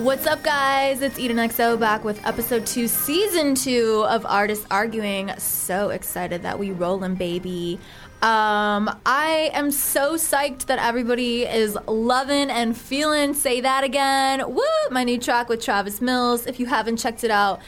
What's up, guys? It's Eden XO back with episode two, season two of Artists Arguing. So excited that we rolling, baby. Um, I am so psyched that everybody is loving and feeling. Say that again. Woo! My new track with Travis Mills. If you haven't checked it out,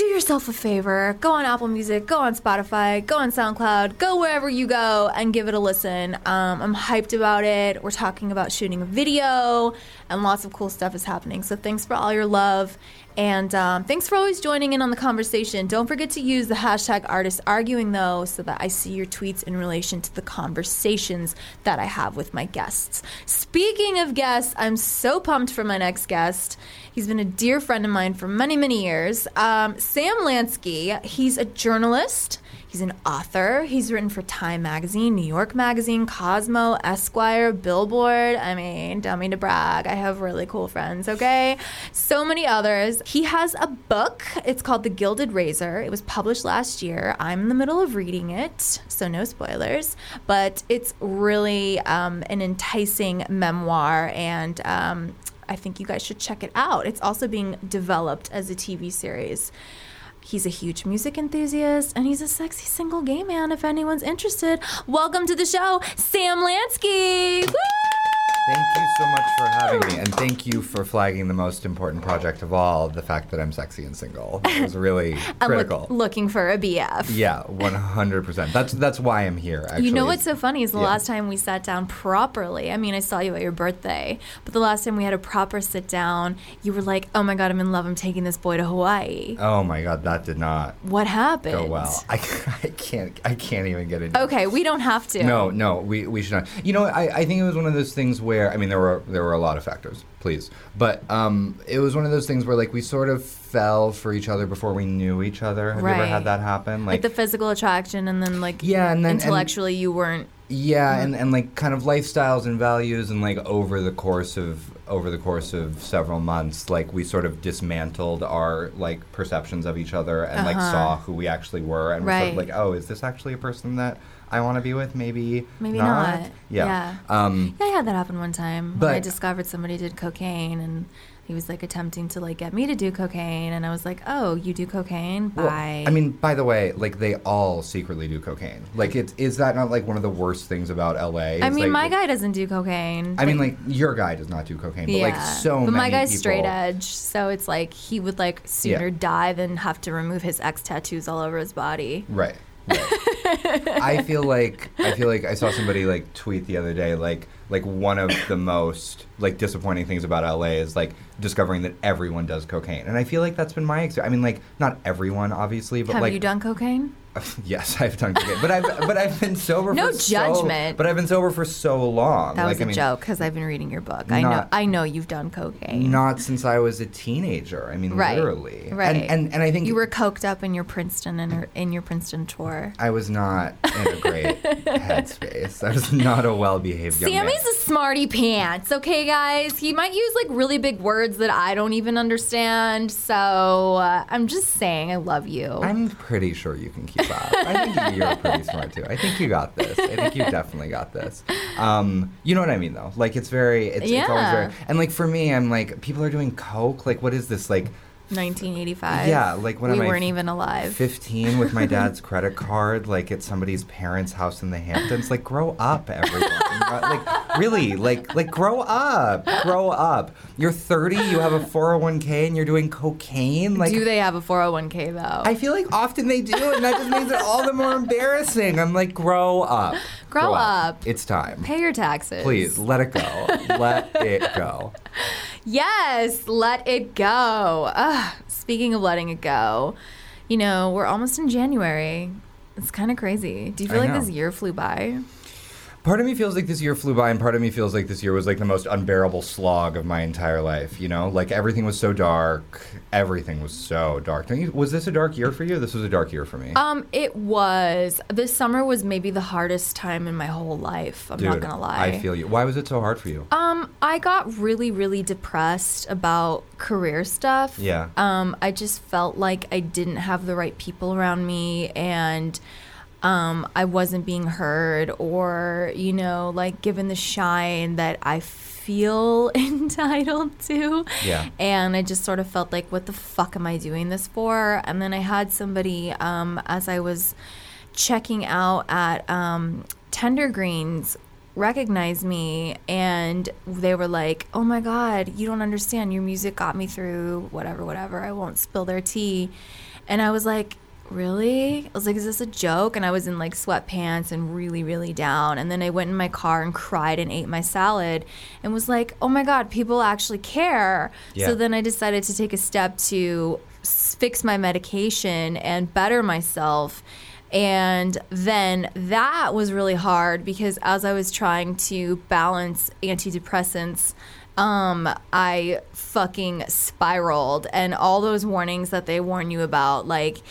do yourself a favor. Go on Apple Music, go on Spotify, go on SoundCloud, go wherever you go and give it a listen. Um, I'm hyped about it. We're talking about shooting a video, and lots of cool stuff is happening. So thanks for all your love. And um, thanks for always joining in on the conversation. Don't forget to use the hashtag artist arguing though, so that I see your tweets in relation to the conversations that I have with my guests. Speaking of guests, I'm so pumped for my next guest. He's been a dear friend of mine for many, many years. Um, Sam Lansky, he's a journalist. He's an author. He's written for Time Magazine, New York Magazine, Cosmo, Esquire, Billboard. I mean, don't mean to brag. I have really cool friends, okay? So many others. He has a book. It's called The Gilded Razor. It was published last year. I'm in the middle of reading it, so no spoilers. But it's really um, an enticing memoir, and um, I think you guys should check it out. It's also being developed as a TV series. He's a huge music enthusiast and he's a sexy single gay man if anyone's interested. Welcome to the show, Sam Lansky. Woo! Thank you so much for having me, and thank you for flagging the most important project of all, the fact that I'm sexy and single. It was really I'm look- critical. looking for a BF. yeah, 100%. That's that's why I'm here, actually. You know what's so funny is the Yeah. last time we sat down properly. I mean, I saw you at your birthday, but the last time we had a proper sit down, you were like, "Oh my god, I'm in love. I'm taking this boy to Hawaii." Oh my god, that did not What happened? go well. I, I can't I can't even get into Okay, we don't have to. No, no, we, we should not. You know, I, I think it was one of those things where I mean there were there were a lot of factors, please, but um, it was one of those things where like we sort of fell for each other before we knew each other. Have you ever had that happen? Like, the physical attraction, and then like Yeah, and then- and- intellectually you weren't. Yeah, and, and like kind of lifestyles and values, and like over the course of over the course of several months, like we sort of dismantled our like perceptions of each other and like Uh-huh. saw who we actually were, and we're sort of like, oh, is this actually a person that I want to be with? Maybe, Maybe not. not. Yeah. Yeah. Um, Yeah, I had that happen one time. when I discovered somebody did cocaine, and he was like attempting to like get me to do cocaine, and I was like, "Oh, you do cocaine? well, Bye." I mean, by the way, like they all secretly do cocaine. Like, it is that not like one of the worst things about LA? I mean, like, my guy doesn't do cocaine. I mean, like your guy does not do cocaine, but yeah, like so but many my guy's people, straight edge, so it's like he would like sooner Yeah. die than have to remove his ex tattoos all over his body. Right. I feel like I feel like I saw somebody like tweet the other day like like one of the most like disappointing things about LA is like discovering that everyone does cocaine. And I feel like that's been my experience. I mean like not everyone obviously, but Have like Have you done cocaine? yes, I've done cocaine. But I've but I've been sober No for so- judgment. but I've been sober for so long. That like was I a mean joke because I've been reading your book. I know. I know you've done cocaine. not since I was a teenager. I mean Right. literally. Right. And, and and I think You were coked up in your Princeton and in your Princeton tour. I was not in a great headspace. I was not a well-behaved young man. A smarty pants, okay, guys? He might use like really big words that I don't even understand. So uh, I'm just saying, I love you. I'm pretty sure you can keep up. I think you're pretty smart too. I think you got this. I think you definitely got this. Um, you know what I mean though? Like it's very, it's, it's always very, and like for me, I'm like, people are doing coke. Like what is this? Like 1985. Yeah, like when we I weren't even alive. 15 with my dad's credit card, like at somebody's parents' house in the Hamptons. Like grow up, everyone. like really, like like grow up, grow up. You're 30, you have a 401k, and you're doing cocaine. Like Do they have a 401k though? I feel like often they do, and that just makes it all the more embarrassing. I'm like, grow up. Grow up. It's time. Pay your taxes. Please, let it go. let it go. Yes, let it go. Ugh, speaking of letting it go, you know, we're almost in January. It's kind of crazy. Do you feel I like know. this year flew by? Part of me feels like this year flew by, and part of me feels like this year was like the most unbearable slog of my entire life. You know, like everything was so dark. Everything was so dark. You, was this a dark year for you? This was a dark year for me. Um, it was. This summer was maybe the hardest time in my whole life. I'm not gonna lie. I feel you. Why was it so hard for you? Um, I got really, really depressed about career stuff. Yeah. Um, I just felt like I didn't have the right people around me and um, I wasn't being heard or, you know, like given the shine that I feel entitled to. Yeah. And I just sort of felt like, what the fuck am I doing this for? And then I had somebody, um, as I was checking out at um, Tender Greens, recognize me and they were like, oh my God, you don't understand. Your music got me through whatever, whatever. I won't spill their tea. And I was like, really? I was like, is this a joke? And I was in like sweatpants and really, really down. And then I went in my car and cried and ate my salad and was like, oh my God, people actually care. Yeah. So then I decided to take a step to fix my medication and better myself. And then that was really hard because as I was trying to balance antidepressants, um, I fucking spiraled. And all those warnings that they warn you about, like,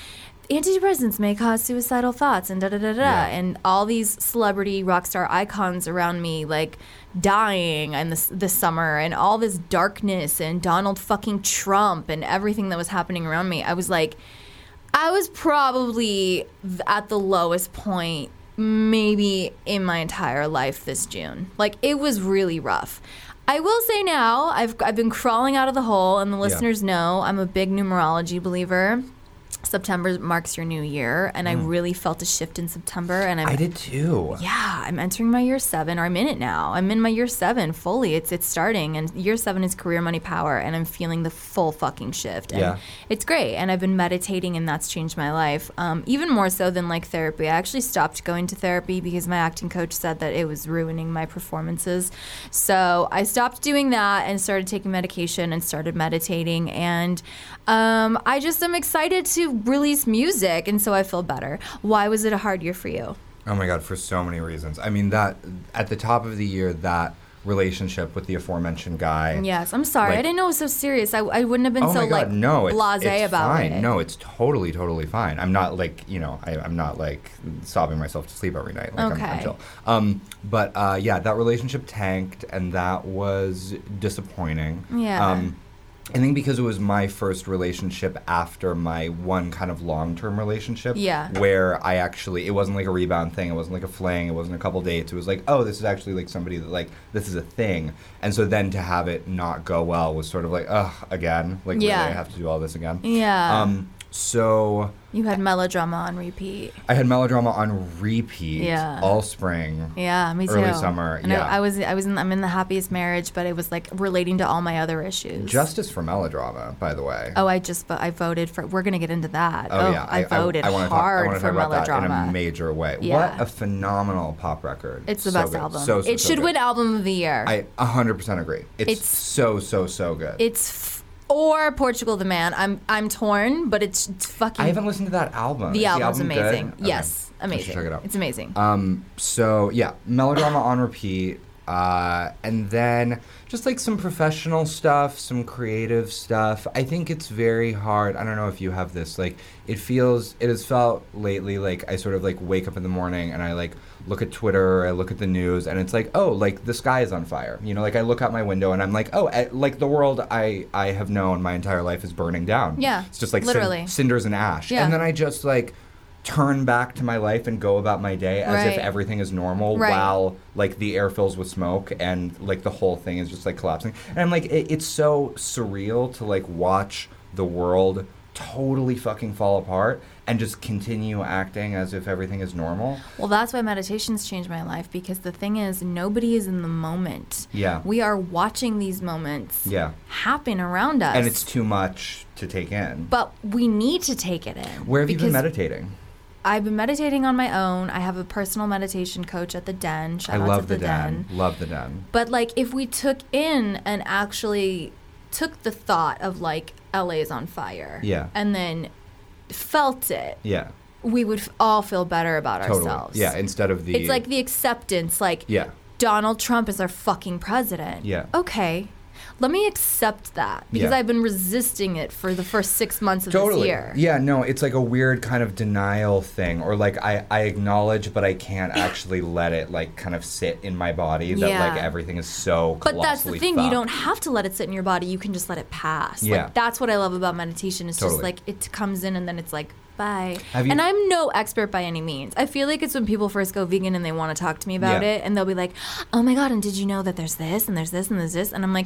antidepressants may cause suicidal thoughts and da da da da. Yeah. And all these celebrity rock star icons around me, like, dying in this, this summer and all this darkness and Donald fucking Trump and everything that was happening around me. I was like, I was probably at the lowest point maybe in my entire life this June. Like it was really rough. I will say now, I've I've been crawling out of the hole and the listeners know I'm a big numerology believer. September marks your new year and I really felt a shift in September and I'm I did too. yeah, I'm entering my year seven, or I'm in it now. I'm in my year seven fully. It's it's starting, and year seven is career, money, power, and I'm feeling the full fucking shift. And Yeah. it's great, and I've been meditating, and that's changed my life. Um, even more so than like therapy. I actually stopped going to therapy because my acting coach said that it was ruining my performances. So I stopped doing that and started taking medication and started meditating, and um, I just am excited to release music, and so I feel better. Why was it a hard year for you? Oh my god, for so many reasons. I mean that at the top of the year that relationship with the aforementioned guy. Yes, I'm sorry. I didn't know it was so serious. I, I wouldn't have been Oh so god, like no, it's, blasé it's about fine. it. No, it's totally, totally fine. I'm not like you know, I, I'm not like sobbing myself to sleep every night. Like I'm, I'm Okay. chill. Um, but uh, yeah, that relationship tanked, and that was disappointing. Yeah. Um, I think because it was my first relationship after my one kind of long-term relationship. Yeah. Where I actually, it wasn't like a rebound thing. It wasn't like a fling. It wasn't a couple dates. It was like, oh, this is actually like somebody that like this is a thing. And so then to have it not go well was sort of like, ugh, again. Like, Yeah. really, I have to do all this again. Yeah. Um. So you had melodrama on repeat. I had melodrama on repeat. Yeah. All spring. Yeah, me too. Early summer, And yeah. I, I was I was in, I'm in the happiest marriage, but it was like relating to all my other issues. Justice for melodrama, by the way. Oh, I just vo- I voted for. We're gonna get into that. Oh, oh yeah, I, voted wanna hard talk, I for about melodrama. that in a major way. Yeah. What a phenomenal pop record! it's the So best good. album. So, so, it so should good. win album of the year. I 100% agree. It's, It's- so so so good. it's or Portugal the Man. I'm I'm torn, but it's, it's fucking. I haven't listened to that album. the album's album good? amazing. Okay. Yes, should amazing. check it out. It's amazing. Um, so yeah, melodrama on repeat, uh, and then just like some professional stuff, some creative stuff. I think it's very hard. I don't know if you have this. Like, it feels. It has felt lately like I sort of like wake up in the morning and I like look at Twitter, I look at the news, and it's like, oh, like the sky is on fire. You know, like I look out my window and I'm like, oh, eh, like the world I I have known my entire life is burning down. Yeah, it's just like literally. cinders and ash. Yeah. And then I just like turn back to my life and go about my day as if everything is normal Right. while like the air fills with smoke and like the whole thing is just like collapsing and i'm like it, it's so surreal to like watch the world totally fucking fall apart and just continue acting as if everything is normal Well, that's why meditation's changed my life because the thing is, nobody is in the moment. Yeah. We are watching these moments yeah happen around us. and it's too much to take in but we need to take it in. where have you been meditating I've been meditating on my own. I have a personal meditation coach at the Den. Shout i out love to the den love the den But like, if we took in and actually took the thought of like LA is on fire, Yeah. and then felt it, yeah we would f- all feel better about totally ourselves. yeah instead of the It's like the acceptance, like yeah Donald Trump is our fucking president. Yeah. Okay. Let me accept that because Yeah. I've been resisting it for the first six months of totally. this year. Yeah, no, it's like a weird kind of denial thing, or like I, I acknowledge, but I can't actually let it like kind of sit in my body that Yeah. like everything is so. But that's the thing, you don't have to let it sit in your body. You can just let it pass. Yeah. Like that's what I love about meditation. It's just like it comes in and then it's like Bye. And I'm no expert by any means. I feel like it's when people first go vegan and they want to talk to me about Yeah. it, and they'll be like, "Oh my god!" And did you know that there's this and there's this and there's this? And I'm like,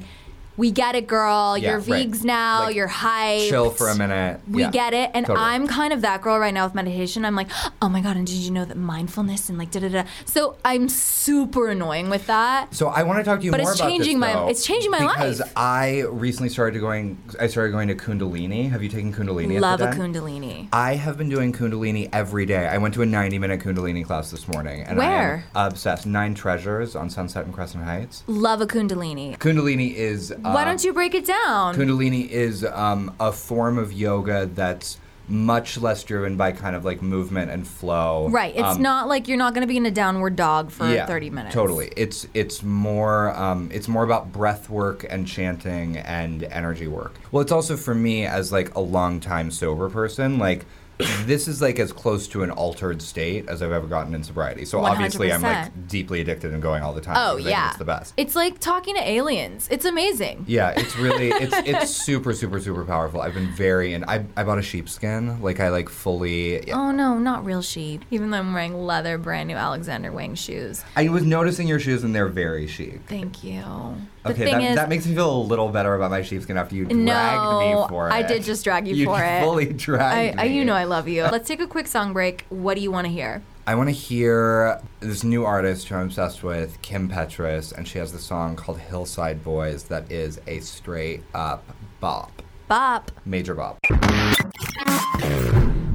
"We get it, girl. Yeah, you're right. vegs now. Like, you're hyped. Chill for a minute. We Yeah, get it. And totally. I'm kind of that girl right now with meditation. I'm like, oh my God, and did you know that mindfulness and like da da da. So I'm super annoying with that. So I want to talk to you But more it's about changing this, my- though, it's changing my because life. Because I recently started going. I started going to Kundalini. Have you taken Kundalini? Love a at the den? Kundalini. I have been doing Kundalini every day. I went to a 90 minute Kundalini class this morning. And Where? I am obsessed. Nine Treasures on Sunset and Crescent Heights. Love a Kundalini. Kundalini is. Why don't you break it down? Kundalini is um, a form of yoga that's much less driven by kind of like movement and flow. right. It's Um, not like you're not going to be in a downward dog for 30 minutes. Totally. It's it's more um, it's more about breath work and chanting and energy work. Well, it's also for me as like a long time sober person, like this is like as close to an altered state as I've ever gotten in sobriety. So obviously I'm 100%. like deeply addicted and going all the time. Oh, because I think yeah. It's the best. It's like talking to aliens. It's amazing. Yeah, it's really it's it's super super super powerful. I've been very and I I bought a sheepskin. Like I like fully Oh no, not real sheep. Even though I'm wearing leather, brand new Alexander Wang shoes. I was noticing your shoes and they're very chic. Thank you. The Okay, thing that, is, that makes me feel a little better about my sheepskin after you dragged No, me for it. I did just drag you you for it. fully I, dragged I, me. you know I love you. Let's take a quick song break. What do you want to hear? I want to hear this new artist who I'm obsessed with, Kim Petras, and she has the song called Hillside Boys that is a straight up bop. Bop. Major bop.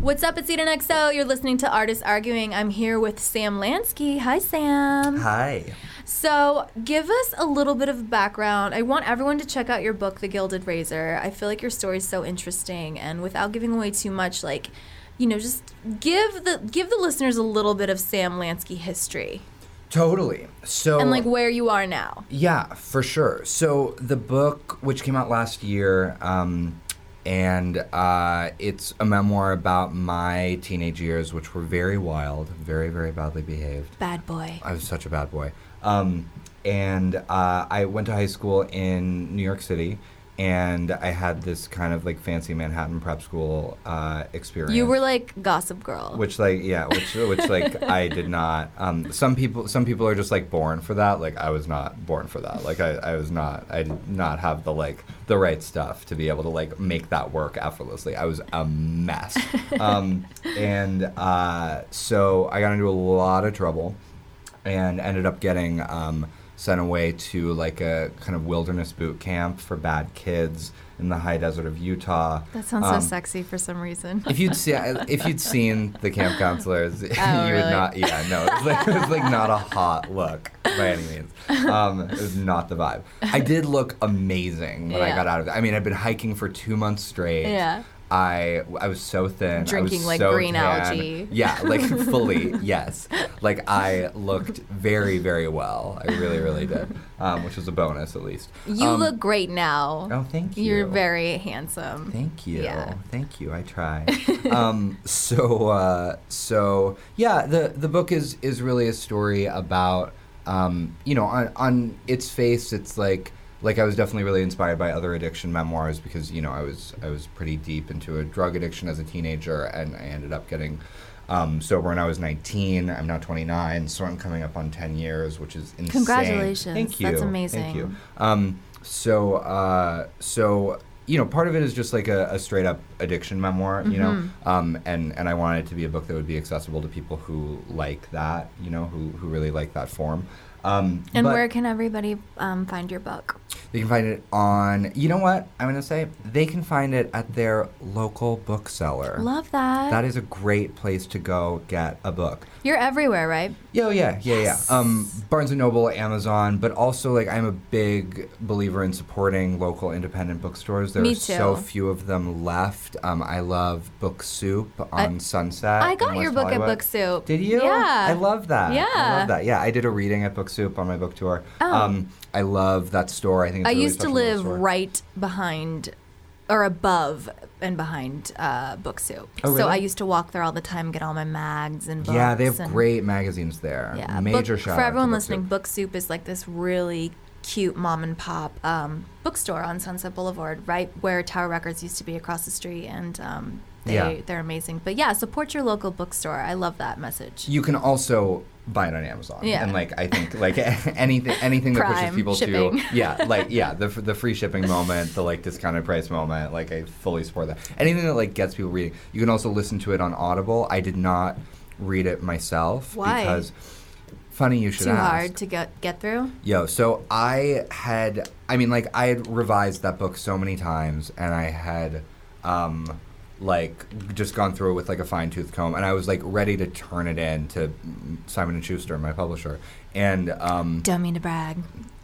What's up? It's Eden XO. You're listening to Artists Arguing. I'm here with Sam Lansky. Hi, Sam. Hi. So, give us a little bit of background. I want everyone to check out your book, The Gilded Razor. I feel like your story is so interesting, and without giving away too much, like, you know, just give the give the listeners a little bit of Sam Lansky history Totally. So and like where you are now. Yeah, for sure. So the book, which came out last year, um, and uh, it's a memoir about my teenage years, which were very wild, very, very badly behaved. Bad boy. I was such a bad boy. Um, and uh, I went to high school in New York City, and I had this kind of like fancy Manhattan prep school uh, experience. You were like Gossip Girl. Which like yeah, which which like I did not. Um, some people some people are just like born for that. Like I was not born for that. Like I, I was not. I did not have the like the right stuff to be able to like make that work effortlessly. I was a mess. um, and uh, so I got into a lot of trouble, and ended up getting um, sent away to like a kind of wilderness boot camp for bad kids in the high desert of Utah. that sounds Um, so sexy for some reason. if you'd see, if you'd seen the camp counselors, you Oh, would not. Yeah, no, it was, like, it was like not a hot look by any means. Um, it was not the vibe. I did look amazing when I got out of it. I mean, I'd been hiking for two months straight. Yeah. I I was so thin. I was Drinking, like, so green tan. algae. Yeah, like fully. Yes, like I looked very very well. I really really did, um, which was a bonus at least. you Um, look great now. Oh, thank you. You're very handsome. Thank you. Yeah. Thank you. I try. um, so uh, so yeah, the the book is is really a story about um, you know on on its face it's like like I was definitely really inspired by other addiction memoirs because you know I was I was pretty deep into a drug addiction as a teenager and I ended up getting um, sober when I was 19. I'm now 29, so I'm coming up on 10 years, which is insane. Congratulations. Thank you. That's amazing. Thank you. Um, so, uh, so you know, part of it is just like a, a straight up addiction memoir, you know, Mm-hmm. um, and and I wanted it to be a book that would be accessible to people who like that, you know, who who really like that form. Um, And where can everybody um, find your book? they can find it on? You know what I'm gonna say? They can find it at their local bookseller. Love that. That is a great place to go get a book. You're everywhere, right? Yeah, oh, yeah, yeah, Yes. yeah. Um, Barnes and Noble, Amazon, but also like I'm a big believer in supporting local independent bookstores. There Me are so few of them left. Um, I love Book Soup I- on Sunset. I got your book Hollywood. at Book Soup. Did you? Yeah. I love that. Yeah. I love that. Yeah, I did a reading at Book Soup on my book tour. Oh. Um, I love that store. I think it's I a really used to live right behind or above and behind uh, Book Soup. Oh, So I used to walk there all the time, get all my mags and books. Yeah, they have and- great magazines there. Yeah, Major book, shout for everyone Book listening. Soup. Book Soup is like this really cute mom and pop um, bookstore on Sunset Boulevard, right where Tower Records used to be across the street, and um, they Yeah. they're amazing. But yeah, support your local bookstore. I love that message. You can also buy it on Amazon. Yeah. And like I think like anything anything that pushes people shipping. to yeah, like yeah, the the free shipping moment, the like discounted price moment, like I fully support that. Anything that like gets people reading. You can also listen to it on Audible. I did not read it myself Why? because funny you should Too ask. hard to get get through. Yo, so I had, I mean, like, I had revised that book so many times, and I had, um, like, just gone through it with like a fine tooth comb, and I was like ready to turn it in to Simon and Schuster, my publisher, and um, Don't mean to brag.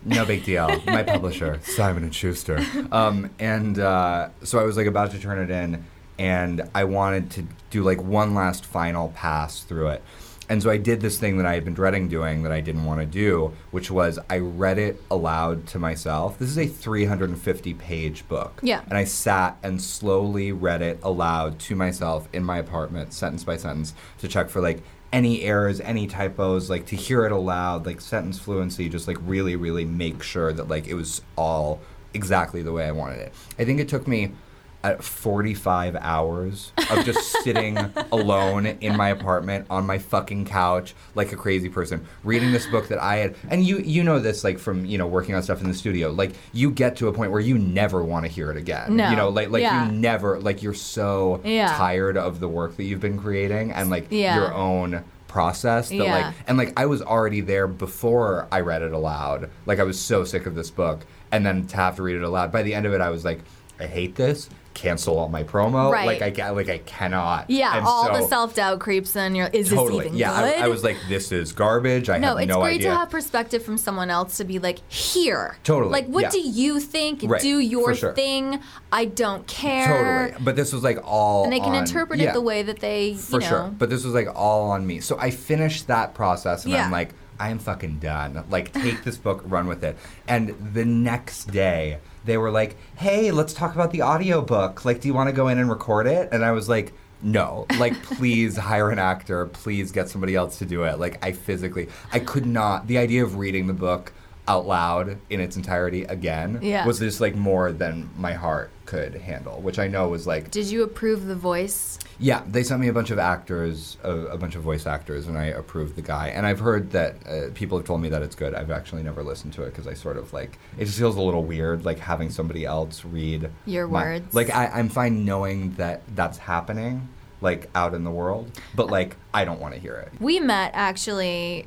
no big deal. My publisher, Simon and Schuster. Um, and uh, so I was like about to turn it in, and I wanted to do like one last final pass through it. And so I did this thing that I had been dreading doing that I didn't want to do, which was I read it aloud to myself. This is a 350 page book. Yeah. And I sat and slowly read it aloud to myself in my apartment, sentence by sentence, to check for like any errors, any typos, like to hear it aloud, like sentence fluency, just like really, really make sure that like it was all exactly the way I wanted it. I think it took me uh, 45 hours of just sitting alone in my apartment on my fucking couch like a crazy person reading this book that I had and you you know this like from you know working on stuff in the studio like you get to a point where you never want to hear it again No. you know like like Yeah. you never like you're so Yeah. tired of the work that you've been creating and like Yeah. your own process that Yeah. like and like I was already there before I read it aloud like I was so sick of this book and then to have to read it aloud by the end of it I was like I hate this cancel all my promo Right. like I like I cannot Yeah, And all so- the self doubt creeps in. You're, is totally this even yeah good? I, I was like this is garbage I have no, have it's great to have perspective from someone else to be like, here. Totally, Like, what yeah. do you think? Right, Do your sure. thing. I don't care. totally but this was like all And they can on- interpret yeah. it the way that they, for you know. sure. But this was like all on me. So I finished that process, and Yeah. I'm like, I am fucking done. Like, take this book, run with it. And the next day, they were like, Hey, let's talk about the audiobook. Like, do you want to go in and record it? And I was like. No, like please hire an actor. Please get somebody else to do it. Like I physically, I could not. The idea of reading the book out loud in its entirety again Yeah. was just like more than my heart could handle, which I know was like Did you approve the voice? yeah, they sent me a bunch of actors, a, a bunch of voice actors, and I approved the guy. And I've heard that uh, people have told me that it's good. I've actually never listened to it because I sort of like it just feels a little weird, like having somebody else read Your my- words. Like I, I'm fine knowing that that's happening, like out in the world, but like I don't want to hear it. We met actually.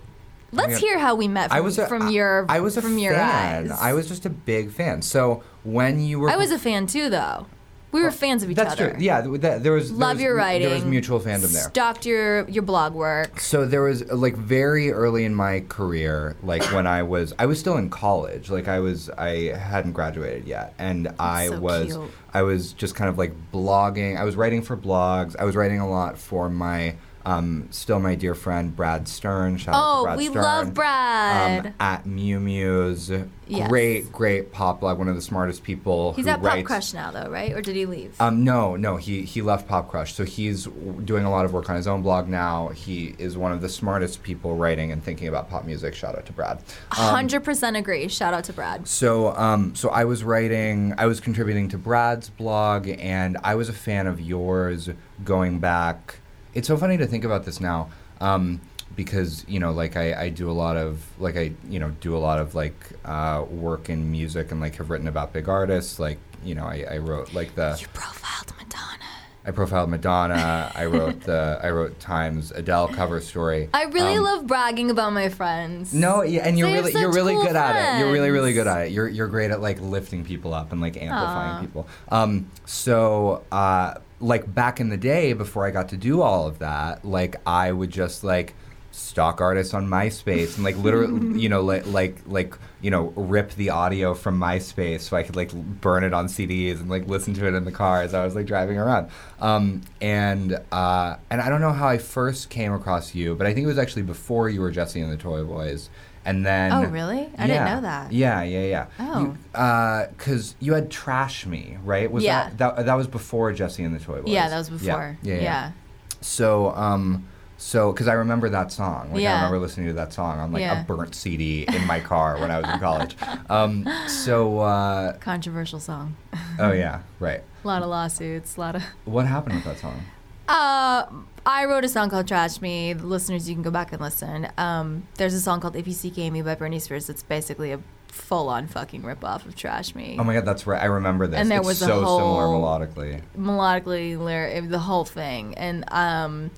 Let's hear how we met from, I was a, from your I was a from fan. your eyes. I was just a big fan. So when you were I was a fan too, though. We were oh, fans of each that's other. That's true. Yeah, th- that, there was there Love was- your writing. There was mutual fandom there. Stalked your your blog work. So there was like very early in my career, like when I was I was still in college, like I was I hadn't graduated yet, and I so was cute. I was just kind of like blogging. I was writing for blogs. I was writing a lot for my um, still my dear friend Brad Stern. Shout out to Oh, Brad we Stern. love Brad. Um, at MuuMuse, Yes. great great pop blog, one of the smartest people. He's at Pop Crush now, though, right? Or did he leave? um, no, no, he he left Pop Crush, so he's doing a lot of work on his own blog now. He is one of the smartest people writing and thinking about pop music. Shout out to Brad. Um, Hundred percent agree. Shout out to Brad. so, um, so I was writing, I was contributing to Brad's blog, and I was a fan of yours going back. It's so funny to think about this now, um, because you know, like I, I do a lot of, like I, you know, do a lot of like uh, work in music and like have written about big artists. Like, you know, I, I wrote like the. You profiled Madonna. I profiled Madonna. I wrote the I wrote Times Adele cover story. I really Um, love bragging about my friends. No, yeah, and you're really you're really cool good at it. You're really really good at it. You're you're great at like lifting people up and like amplifying Aw. people. Um, so uh, like back in the day before I got to do all of that, like I would just like stalk artists on MySpace and like literally, you know, like like like you know, rip the audio from MySpace so I could like burn it on CDs and like listen to it in the car as I was like driving around. Um, and uh, and I don't know how I first came across you, but I think it was actually before you were Jesse and the Toy Boys. And then Oh, really? I didn't know that. Yeah, yeah, yeah. Oh. because you had Trash Me, right? Was Yeah. that, that that was before Jesse and the Toy Boys? Yeah, that was before. Yeah, yeah. yeah. So, um, so because I remember that song, like I remember listening to that song on like Yeah. a burnt CD in my car when I was in college. Um, so uh, Controversial song. oh yeah, right. A lot of lawsuits. A lot of. What happened with that song? Uh, I wrote a song called "Trash Me." The listeners, you can go back and listen. Um, there's a song called "If You Seek Amy" by Britney Spears. It's basically a full-on fucking rip-off of "Trash Me." Oh my god, that's right. I remember this. And there it's was a so whole- similar melodically. melodically, lyric, the whole thing, and um,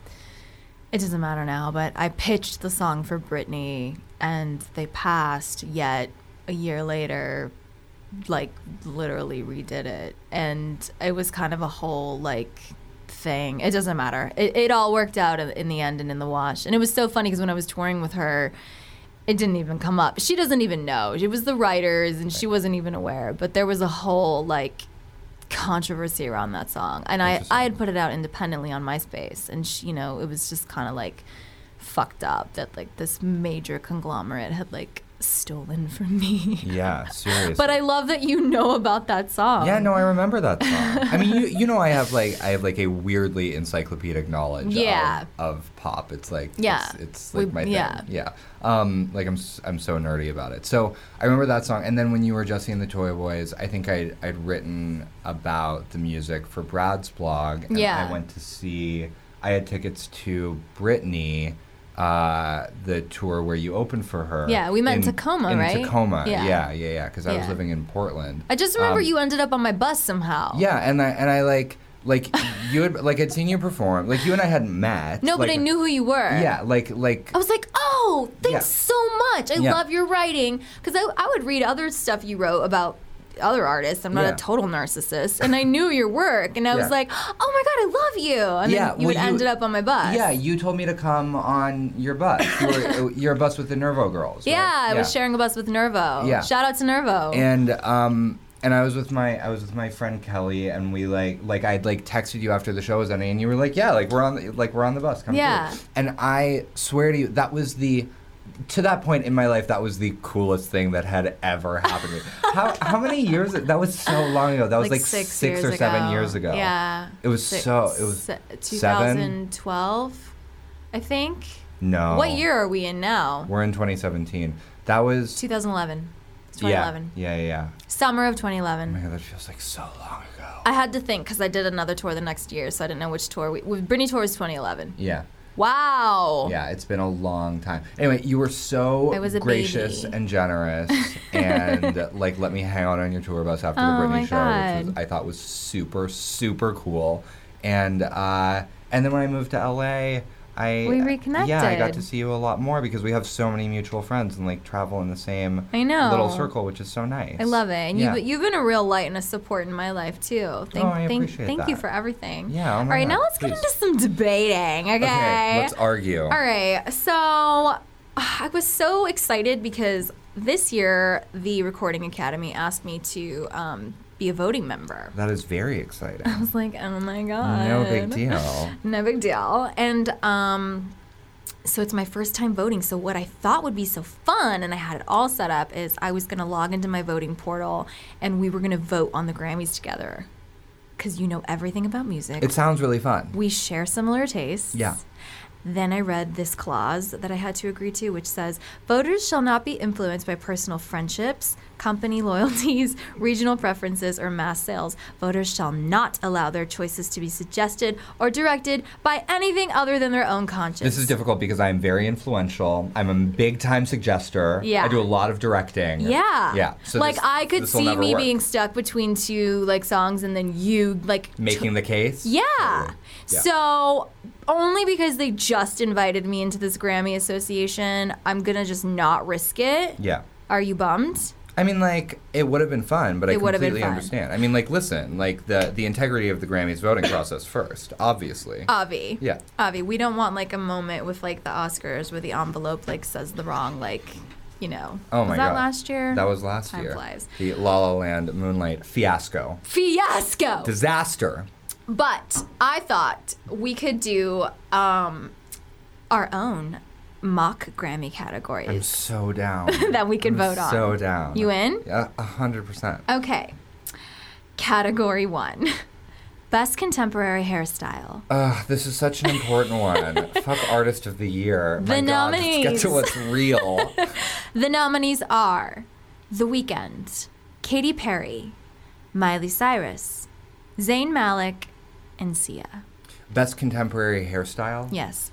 it doesn't matter now. But I pitched the song for Britney, and they passed. Yet a year later, like literally redid it, and it was kind of a whole like thing. It doesn't matter. It, it all worked out in, the end and in the wash. And it was so funny because when I was touring with her. It didn't even come up. She doesn't even know. It was the writers, and she wasn't even aware. But there was a whole like controversy around that song, and I I had put it out independently on MySpace, and she, you know it was just kind of like fucked up that like this major conglomerate had like stolen from me. Yeah, seriously. But I love that you know about that song. Yeah, no, I remember that song. I mean, you you know, I have like I have like a weirdly encyclopedic knowledge Yeah. of, of pop. It's like Yeah. it's, it's like We- my thing. yeah. Yeah, um, like I'm I'm so nerdy about it. So I remember that song, and then when you were Jesse and the Toy Boys, I think I I'd written about the music for Brad's blog. And Yeah. I went to see. I had tickets to Britney. Uh, the tour where you opened for her. Yeah, we met in Tacoma, in right? Tacoma, Yeah. yeah, yeah, yeah. Because I was living in Portland. I just remember Um, you ended up on my bus somehow. yeah, and I and I like like you had like I'd seen you perform. Like you and I hadn't met. No, but I knew who you were. Yeah, like like I was like, oh, thanks Yeah. so much. I Yeah. love your writing. Because I, I would read other stuff you wrote about other artists. I'm not Yeah. a total narcissist. And I knew your work. And I was like, oh my God, I love you. And Yeah, then you well, would you- ended up on my bus. yeah. You told me to come on your bus. You were, your bus with the Nervo girls. right? Yeah, I was sharing a bus with Nervo. Yeah. Shout out to Nervo. And um and I was with my I was with my friend Kelly and we like like I'd like texted you after the show was ending and you were like yeah like we're on the, like we're on the bus come Yeah. through. and I swear to you that was the to that point in my life that was the coolest thing that had ever happened to me. how how many years that was so long ago that was like, six, six, years or seven ago. years ago. Yeah. It was Six- so it was se- seven? 2012, I think. no What year are we in now? we're in 2017 that was 2011. It's yeah 2011. yeah yeah yeah Summer of oh 2011. my god that feels like so long ago I had to think because I did another tour the next year, so I didn't know which tour. We, Britney tour was 2011. yeah Wow. Yeah, it's been a long time. Anyway, you were so gracious baby. and generous, and like let me hang out on your tour bus after the Oh Britney my show, which was, I thought was super super cool. And uh, and then when I moved to LA, I We Yeah, I got to see you a lot more because we have so many mutual friends and like travel in the same I know. little circle, which is so nice. I love it, and yeah. you've you've been a real light and a support in my life too. Thank, Oh, I thank, appreciate thank you for everything. Yeah, oh All right, God, now let's get into some debating. Okay. Okay, let's argue. All right. So I was so excited because this year the Recording Academy asked me to um, be a voting member. That is very exciting. I was like, oh my god. no big deal. No big deal. And um, so it's my first time voting. So what I thought would be so fun, and I had it all set up, is I was gonna log into my voting portal, and we were gonna vote on the Grammys together, because you know everything about music. It sounds really fun. we share similar tastes. Yeah. Then I read this clause that I had to agree to, which says voters shall not be influenced by personal friendships, company loyalties, regional preferences, or mass sales. Voters shall not allow their choices to be suggested or directed by anything other than their own conscience. This is difficult because I'm very influential. I'm a big time suggester. Yeah. I do a lot of directing. Yeah. Yeah. So like this- I could see me work. being stuck between two like songs and then you like making the case. Yeah. Yeah. So only because they just invited me into this Grammy Association, I'm gonna just not risk it. Yeah. Are you bummed? I mean, like it would have been fun, but I It been completely understand. I mean, like, listen, like the the integrity of the Grammys voting process first, obviously. Avi. yeah. Avi, we don't want like a moment with like the Oscars where the envelope like says the wrong like, you know. Oh my was that god. last year? That was last Time year. flies. The La La Land Moonlight fiasco, fiasco. disaster. But I thought we could do um, our own mock Grammy categories. I'm so down. that we could I'm vote on. So down. You in? Yeah, a hundred percent. Okay. Category one Best contemporary hairstyle. Ugh, this is such an important one. Fuck artist of the year. The My God, let's get nominees. to what's real. The nominees are The Weeknd, Katy Perry, Miley Cyrus, Zayn Malik, and Sia. Best contemporary hairstyle. Yes.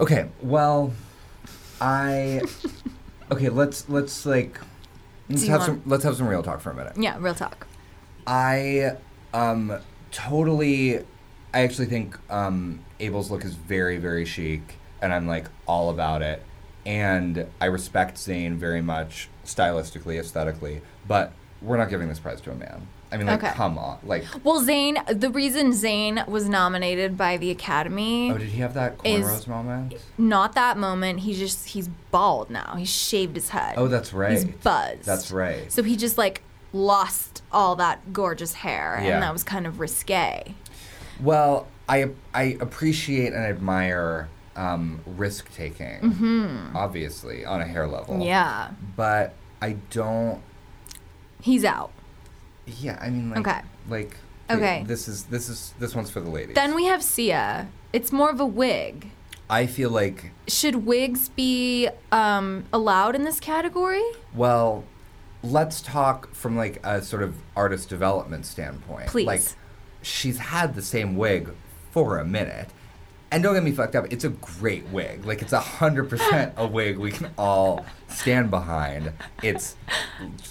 Okay, well, I. Okay, let's let's like let's have some let's have some real talk for a minute. Yeah, real talk. I um totally I actually think um Abel's look is very very chic and I'm like all about it. And I respect Zayn very much stylistically, aesthetically, but we're not giving this prize to a man. I mean like Okay. come on. Like Well, Zayn, the reason Zayn was nominated by the Academy, oh did he have that cornrows moment? not that moment. He just, he's bald now. He's shaved his head. Oh that's right. He's buzzed. That's right. So he just like lost all that gorgeous hair, Yeah. and that was kind of risque. Well, I I appreciate and admire um, risk taking, obviously on a hair level. Mm-hmm. Yeah. But I don't. He's out. Yeah, I mean, like, Okay. like, Okay. This is this is this one's for the ladies. Then we have Sia. It's more of a wig. I feel like, Should wigs be um, allowed in this category? well, let's talk from like a sort of artist development standpoint. Please. Like, she's had the same wig for a minute. And don't get me fucked up, it's a great wig. Like it's a hundred percent a wig we can all stand behind. It's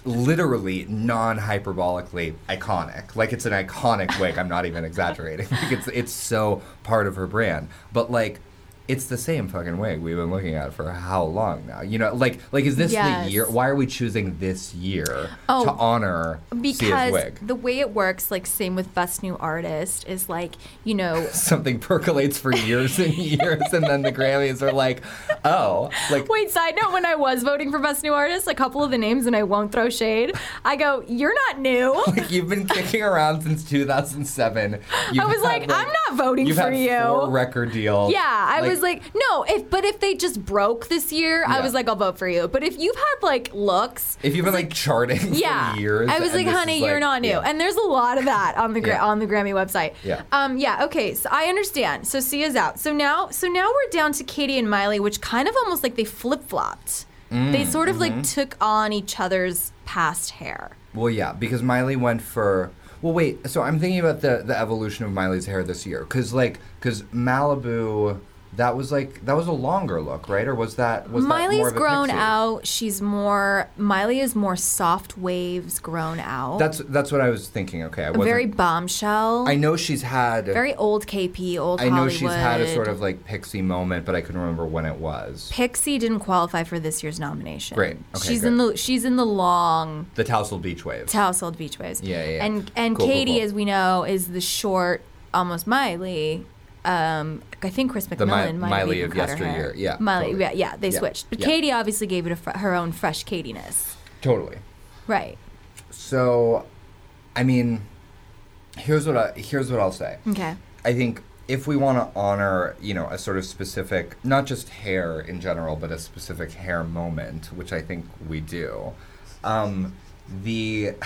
literally non-hyperbolically iconic. Like it's an iconic wig. I'm not even exaggerating. Like it's it's so part of her brand. But like it's the same fucking wig we've been looking at for how long now? You know, like like is this Yes. the year? Why are we choosing this year Oh, to honor Because wig? the way it works, like same with Best New Artist, is like, you know, Something percolates for years and years, and then the Grammys are like, oh, like Wait, side note, when I was voting for Best New Artist, a couple of the names, and I won't throw shade, I go, You're not new. like you've been kicking around since 2007. You've I was had, like, I'm not voting you've for had you. Four record deals. Yeah, I was like, no, if but if they just broke this year, I was like, I'll vote for you. But if you've had like looks, if you've been like charting yeah, for years, I was like, honey, you're like- not new. yeah. And there's a lot of that on the gra- Yeah. on the Grammy website. Yeah. Um. Yeah. Okay. So I understand. So Sia's out. So now, so now we're down to Katy and Miley, which kind of almost like they flip flopped. Mm, they sort of mm-hmm. like took on each other's past hair. Well, yeah, because Miley went for. Well, wait. So I'm thinking about the the evolution of Miley's hair this year, because like, because Malibu, that was like that was a longer look, right? Or was that was that more Miley's of grown pixie? out. She's more. Miley is more soft waves grown out. That's that's what I was thinking. Okay, I wasn't. very bombshell. I know she's had. very old KP, old I know Hollywood. she's had a sort of like pixie moment, but I couldn't remember when it was. Pixie didn't qualify for this year's nomination. Great. Okay, she's good. in the she's in the long The Tousled Beach Waves. Tousled Beach Waves. Yeah, yeah, yeah. And and Cool, cool, Katy, cool. as we know, is the short, almost Miley. Um, I think Chris The Mi- McMillan might have Miley of cut her hair. yesteryear. Yeah, Miley. totally. Yeah, yeah, they Yeah, switched. But yeah. Katy obviously gave it a fr- her own fresh Katiness. Totally. Right. So, I mean, here's what I here's what I'll say. Okay. I think if we want to honor, you know, a sort of specific, not just hair in general, but a specific hair moment, which I think we do, um, the.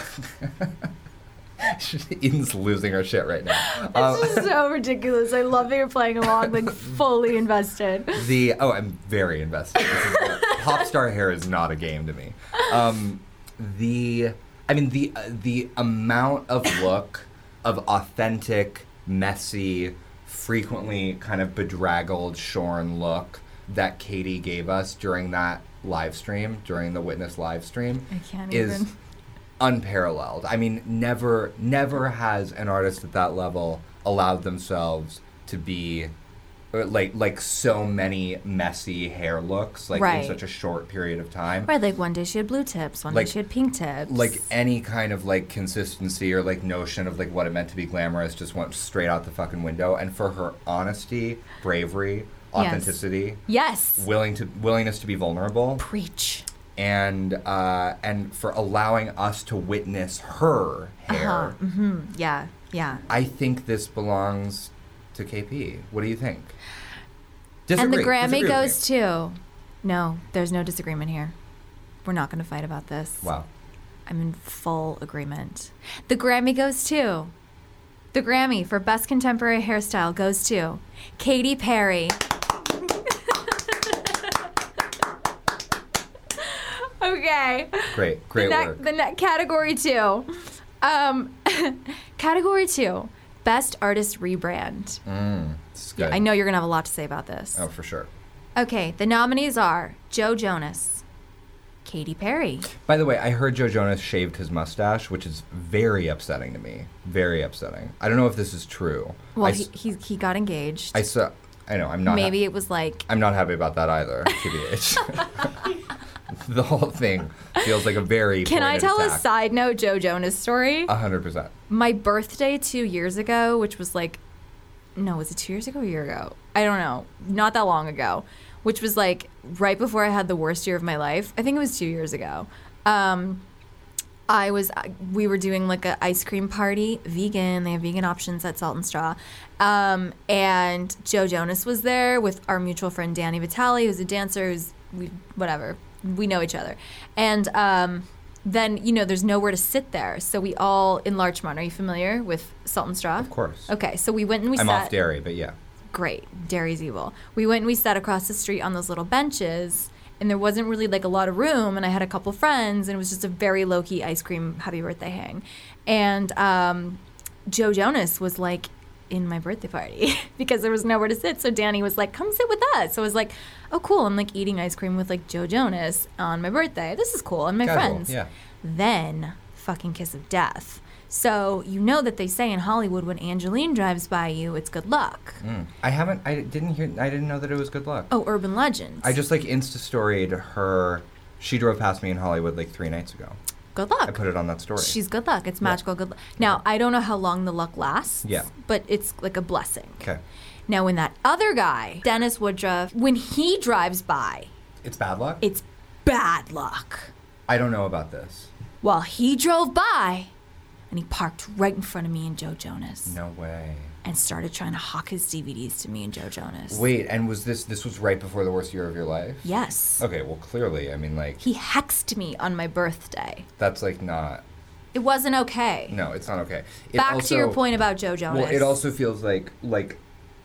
Eden's losing her shit right now. Um, This is so ridiculous. I love that you're playing along, like fully invested. the oh, I'm very invested. Pop star hair is not a game to me. Um, the I mean the uh, the amount of look of authentic, messy, frequently kind of bedraggled, shorn look that Katy gave us during that live stream, during the Witness live stream, I can't is even. Unparalleled. I mean, never never has an artist at that level allowed themselves to be uh, like like so many messy hair looks like Right. in such a short period of time. Right, like one day she had blue tips, one Like- day she had pink tips. Like any kind of like consistency or like notion of like what it meant to be glamorous just went straight out the fucking window. And for her honesty, bravery, Yes. authenticity, yes, willing to willingness to be vulnerable, preach. And uh, and for allowing us to witness her hair. Uh-huh. hmm Yeah, yeah. I think this belongs to KP. What do you think? Disagree. and the Grammy Disagree goes to. No, there's no disagreement here. We're not going to fight about this. Wow. I'm in full agreement. The Grammy goes to The Grammy for Best Contemporary Hairstyle goes to Katy Perry. Okay. Great, great the ne- work. The ne- category two. Um, category two. Best artist rebrand. Mm, this is good. I know you're gonna have a lot to say about this. Oh, for sure. Okay, the nominees are Joe Jonas, Katy Perry, By the way, I heard Joe Jonas shaved his mustache, which is very upsetting to me. Very upsetting. I don't know if this is true. Well, I, he, he, he got engaged. I saw. I know. I'm not. ha- Maybe it was like I'm not happy about that either. TBH. the whole thing feels like a very. Can I tell a side note Joe Jonas story? A hundred percent. My birthday two years ago, which was like, no, was it two years ago or a year ago? I don't know. Not that long ago, which was like right before I had the worst year of my life. I think it was two years ago. Um, I was, we were doing like a ice cream party, vegan. They have vegan options at Salt and Straw. Um, and Joe Jonas was there with our mutual friend Danny Vitale, who's a dancer, who's we whatever we know each other, and um, then you know there's nowhere to sit there, so we all in Larchmont. Are you familiar with Salt and Straw? Of course. Okay, so we went and we sat. I'm sat. off dairy, but yeah. Great, dairy's evil. We went and we sat across the street on those little benches. And there wasn't really like a lot of room, and I had a couple friends, and it was just a very low key ice cream happy birthday hang. And um, Joe Jonas was like in my birthday party because there was nowhere to sit. So Danny was like, "Come sit with us." So I was like, "Oh, cool!" I'm like eating ice cream with like Joe Jonas on my birthday. This is cool, and my Casual, friends. yeah. Then fucking kiss of death. So you know that they say in Hollywood when Angelyne drives by you, it's good luck. Mm. I haven't. I didn't hear. I didn't know that it was good luck. Oh, urban legends. I just like insta storied her. She drove past me in Hollywood like three nights ago. Good luck. I put it on that story. She's good luck. It's magical good luck. Now I don't know how long the luck lasts. Yeah. But it's like a blessing. okay. Now when that other guy, Dennis Woodruff, when he drives by, It's bad luck. it's bad luck. I don't know about this. Well, he drove by, and he parked right in front of me and Joe Jonas, No way. And started trying to hawk his DVDs to me and Joe Jonas. Wait, and was this this was right before the worst year of your life? Yes. Okay, well clearly, I mean like He hexed me on my birthday. that's like not It wasn't okay. no, it's not okay. It Back also- to your point about Joe Jonas. Well, it also feels like like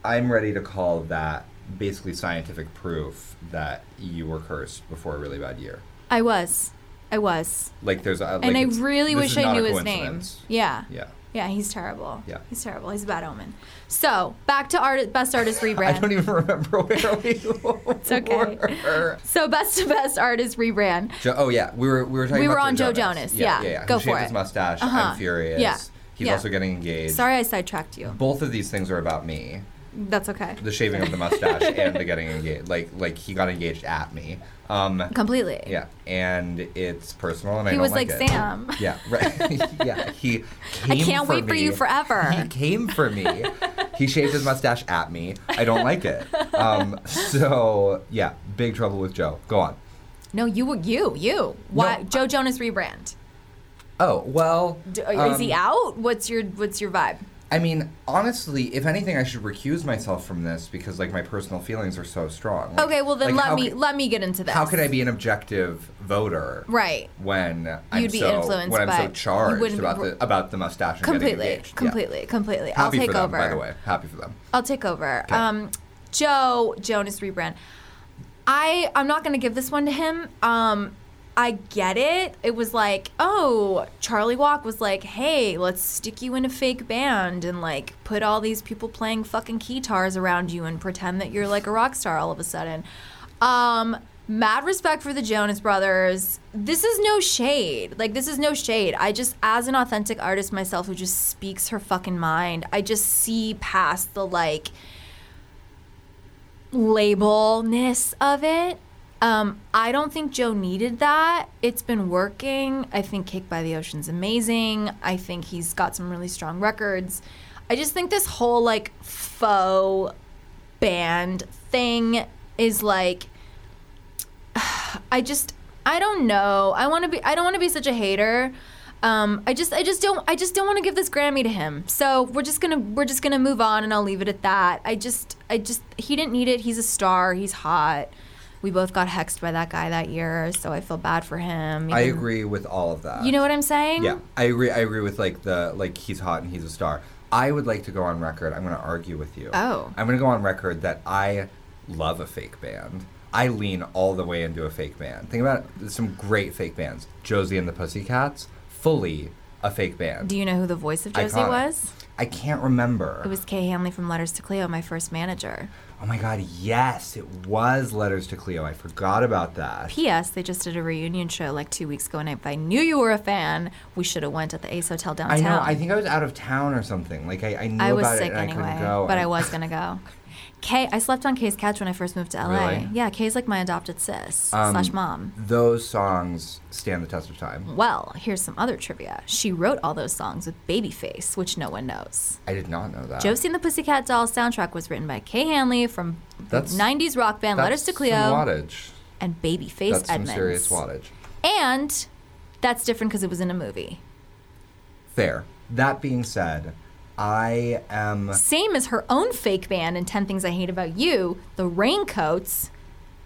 I'm ready to call that basically scientific proof that you were cursed before a really bad year. I was. I was. Like there's a like and I really wish I knew his name. Yeah. Yeah. Yeah, he's terrible. Yeah. He's terrible. He's a bad omen. So, back to art, best artist rebrand. I don't even remember where we were. It's okay. were. So, best to best artist rebrand. Jo- oh yeah, we were we were talking. We about were on Joe Jonas, yeah. yeah, yeah. Go shaved for his mustache. Uh-huh. I'm furious. Yeah. He's Yeah. also getting engaged. Sorry I sidetracked you. Both of these things are about me. That's okay. The shaving of the mustache and the getting engaged. Like like he got engaged at me. Um, Completely. yeah, and it's personal, and I He don't was like, like. Sam. Yeah, right. yeah, he I can't for wait for you forever. He came for me. he shaved his mustache at me. I don't like it. Um, so yeah, big trouble with Joe. Go on. No, you were you, you. Why No, Joe Jonas rebrand? Oh well. D- is he um, out? What's your what's your vibe? I mean, honestly, if anything, I should recuse myself from this because like my personal feelings are so strong. Like- Okay, well then like, let me ca- let me get into this. How could I be an objective voter Right. when I'm You'd be so influenced when I'm so charged about the about the mustache and getting Completely. Yeah. completely, completely. I'll take for them, over. by the way. Happy for them. I'll take over. 'Kay. Um, Joe Jonas rebrand. I I'm not gonna give this one to him. Um, I get it. It was like, oh, Charlie Walk was like, hey, let's stick you in a fake band and like put all these people playing fucking guitars around you and pretend that you're like a rock star all of a sudden. Um, mad respect for the Jonas Brothers. This is no shade. Like this is no shade. I just as an authentic artist myself who just speaks her fucking mind, I just see past the like labelness of it. Um, I don't think Joe needed that. It's been working. I think Cake by the Ocean's amazing. I think he's got some really strong records. I just think this whole like faux band thing is like I just I don't know. I want to be I don't want to be such a hater. Um, I just I just don't I just don't want to give this Grammy to him. So we're just gonna we're just gonna move on and I'll leave it at that. I just I just he didn't need it. He's a star. He's hot. We both got hexed by that guy that year, so I feel bad for him. I agree with all of that. You know what I'm saying? Yeah, I agree. I agree with like the like he's hot and he's a star. I would like to go on record. I'm going to argue with you. Oh. I'm going to go on record that I love a fake band. I lean all the way into a fake band. Think about it, some great fake bands. Josie and the Pussycats, fully a fake band. Do you know who the voice of Josie Iconic. was? I can't remember. It was Kay Hanley from Letters to Cleo, my first manager. Oh my god, yes, it was Letters to Cleo. I forgot about that. P.S. They just did a reunion show like two weeks ago, and if I knew you were a fan, we should have went at the Ace Hotel downtown. I know. I think I was out of town or something. Like I, I knew I was about sick it and I anyway, couldn't go. but I was gonna go. Kay, I slept on Kay's couch when I first moved to LA. Really? Yeah, Kay's like my adopted sis Um, slash mom. Those songs stand the test of time. Well, here's some other trivia. She wrote all those songs with Babyface, which no one knows. I did not know that. Josie and the Pussycat Dolls soundtrack was written by Kay Hanley from That's- the 90s rock band Letters to some Cleo wattage. and Babyface That's some Edmonds. serious wattage. And that's different because it was in a movie. Fair. That being said, I am. Same as her own fake band in 10 Things I Hate About You, The Raincoats,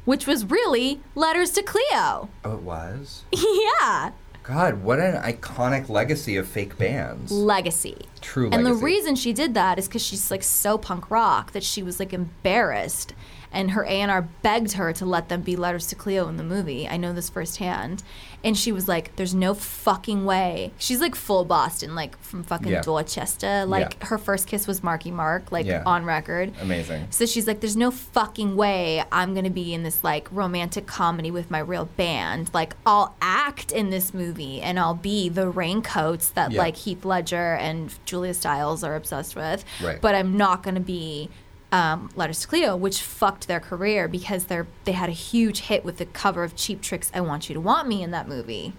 which was really Letters to Cleo. Oh, it was. yeah. God, what an iconic legacy of fake bands. Legacy. True And the reason she did that is because she's like so punk rock that she was like embarrassed, and her A and R begged her to let them be letters to Cleo in the movie. I know this firsthand, and she was like, "There's no fucking way." She's like full Boston, like from fucking Yeah. Dorchester. Like Yeah. her first kiss was Marky Mark, like Yeah. on record. Amazing. So she's like, "There's no fucking way I'm gonna be in this like romantic comedy with my real band. Like I'll act in this movie and I'll be the raincoats that like Heath Ledger and Julia Stiles are obsessed with. Right. But I'm not gonna be." Um, Letters to Cleo, which fucked their career because they're they had a huge hit with the cover of Cheap Tricks "I Want You to Want Me" in that movie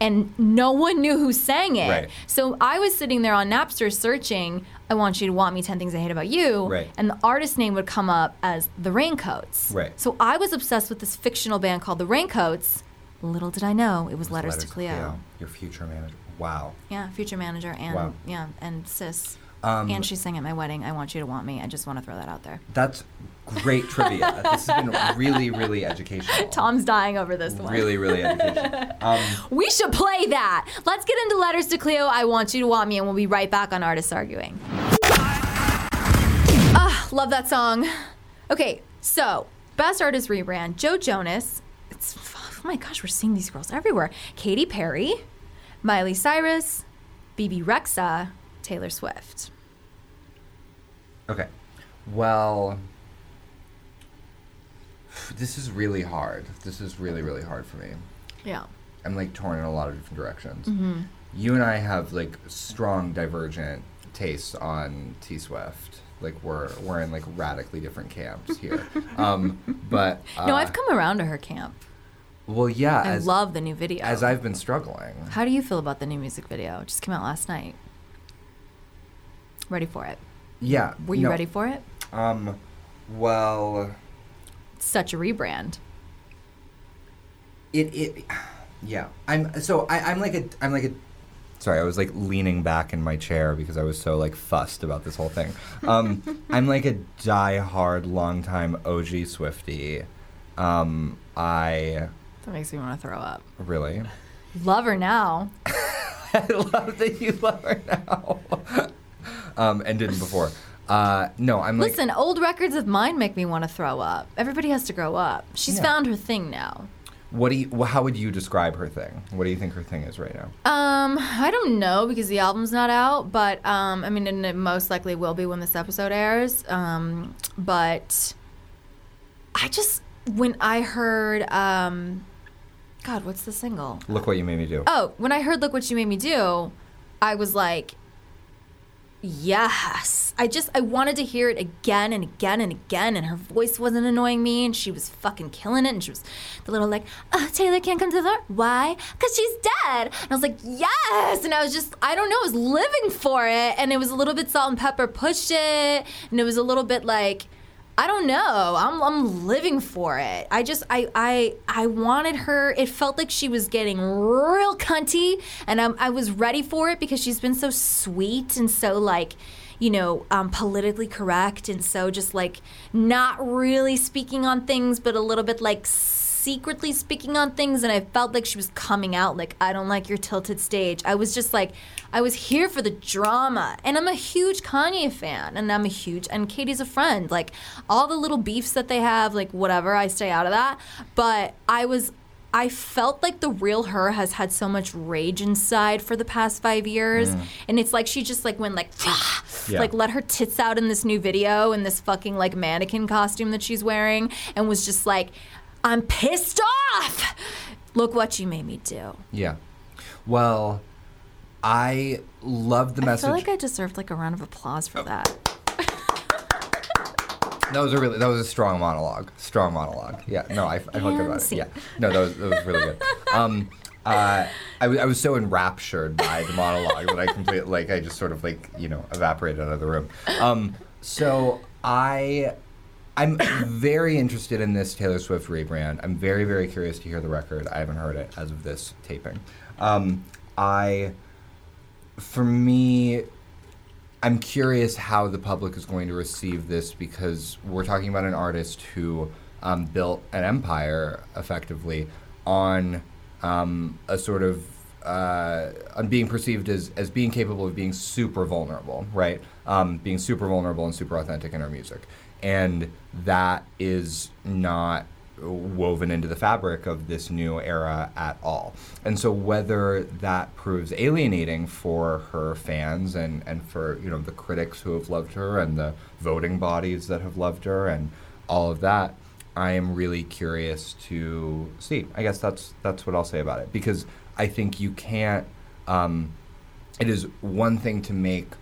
and no one knew who sang it. Mm. Right. So I was sitting there on Napster searching, I want you to want me 10 things I hate about you. Right. And the artist name would come up as The Raincoats. Right. So I was obsessed with this fictional band called The Raincoats. Little did I know it was Letters, to Cleo. Your future manager. Wow. Yeah, future manager and Wow. yeah, and sis. Um, and she sang at my wedding, I want you to want me. I just want to throw that out there. That's great trivia. this has been really, really educational. Tom's dying over this one. Really, really educational. Um, We should play that. Let's get into Letters to Cleo, I Want You to Want Me, and we'll be right back on Artists Arguing. Ah, love that song. Okay, so Best Artist Rebrand, Joe Jonas. It's, oh my gosh, we're seeing these girls everywhere. Katy Perry, Miley Cyrus, Bebe Rexha, Taylor Swift. Okay. Well, this is really hard. This is really, really hard for me. Yeah. I'm like torn in a lot of different directions. Mm-hmm. You and I have like strong divergent tastes on T Swift. Like we're we're in like radically different camps here. um, but uh, no, I've come around to her camp. well, yeah. I as, love the new video. as I've been struggling. How do you feel about the new music video? It just came out last night. Ready for it? Yeah. Were you no, ready for it? Um, well, Such a rebrand. it it yeah. I'm so I, I'm like a I'm like a sorry I was like leaning back in my chair because I was so like fussed about this whole thing. Um, I'm like a die-hard longtime OG Swiftie. Um, I That makes me want to throw up. really. Love her now. I love that you love her now. Um, and didn't before. Uh, no, I'm like Listen, old records of mine make me want to throw up. Everybody has to grow up. She's Yeah. found her thing now. what do you? wh- How would you describe her thing? What do you think her thing is right now? Um, I don't know because the album's not out, but um, I mean, and it most likely will be when this episode airs. Um, but I just when I heard, um, God, what's the single? Look what you made me do. Oh, when I heard "Look What You Made Me Do," I was like, yes. I just I wanted to hear it again and again and again, and her voice wasn't annoying me, and she was fucking killing it, and she was the little like, uh, Taylor can't come to the door. Why? Cause she's dead. And I was like, yes. And I was just I don't know, I was living for it, and it was a little bit Salt-N-Pepa pushed it, and it was a little bit like. I don't know. I'm I'm living for it. I just I I I wanted her. It felt like she was getting real cunty, and I I was ready for it because she's been so sweet and so like, you know, um, politically correct and so just like not really speaking on things, but a little bit like secretly speaking on things and I felt like she was coming out like I don't like your tilted stage. I was just like I was here for the drama. And I'm a huge Kanye fan and I'm a huge and Katy's a friend. Like all the little beefs that they have, like whatever, I stay out of that. But I was I felt like the real her has had so much rage inside for the past five years, mm. and it's like she just like went like, Yeah. like let her tits out in this new video in this fucking like mannequin costume that she's wearing, and was just like, I'm pissed off. Look what you made me do. Yeah. Well, I love the message. I feel like I deserved like a round of applause for that. That was a really that was a strong monologue. Strong monologue. Yeah. No, I, I felt good about it. Yeah. No, that was that was really good. Um, uh, I, w- I was so enraptured by the monologue that I completely like I just sort of like you know evaporated out of the room. Um, so I. I'm very interested in this Taylor Swift rebrand. I'm very, very curious to hear the record. I haven't heard it as of this taping. Um, I, for me, I'm curious how the public is going to receive this because we're talking about an artist who um, built an empire effectively on um, a sort of uh, on being perceived as, as being capable of being super vulnerable, right? Um, being super vulnerable and super authentic in her music. And that is not woven into the fabric of this new era at all. And so whether that proves alienating for her fans and, and for you know the critics who have loved her and the voting bodies that have loved her and all of that, I am really curious to see. I guess that's that's what I'll say about it because I think you can't. Um, it is one thing to make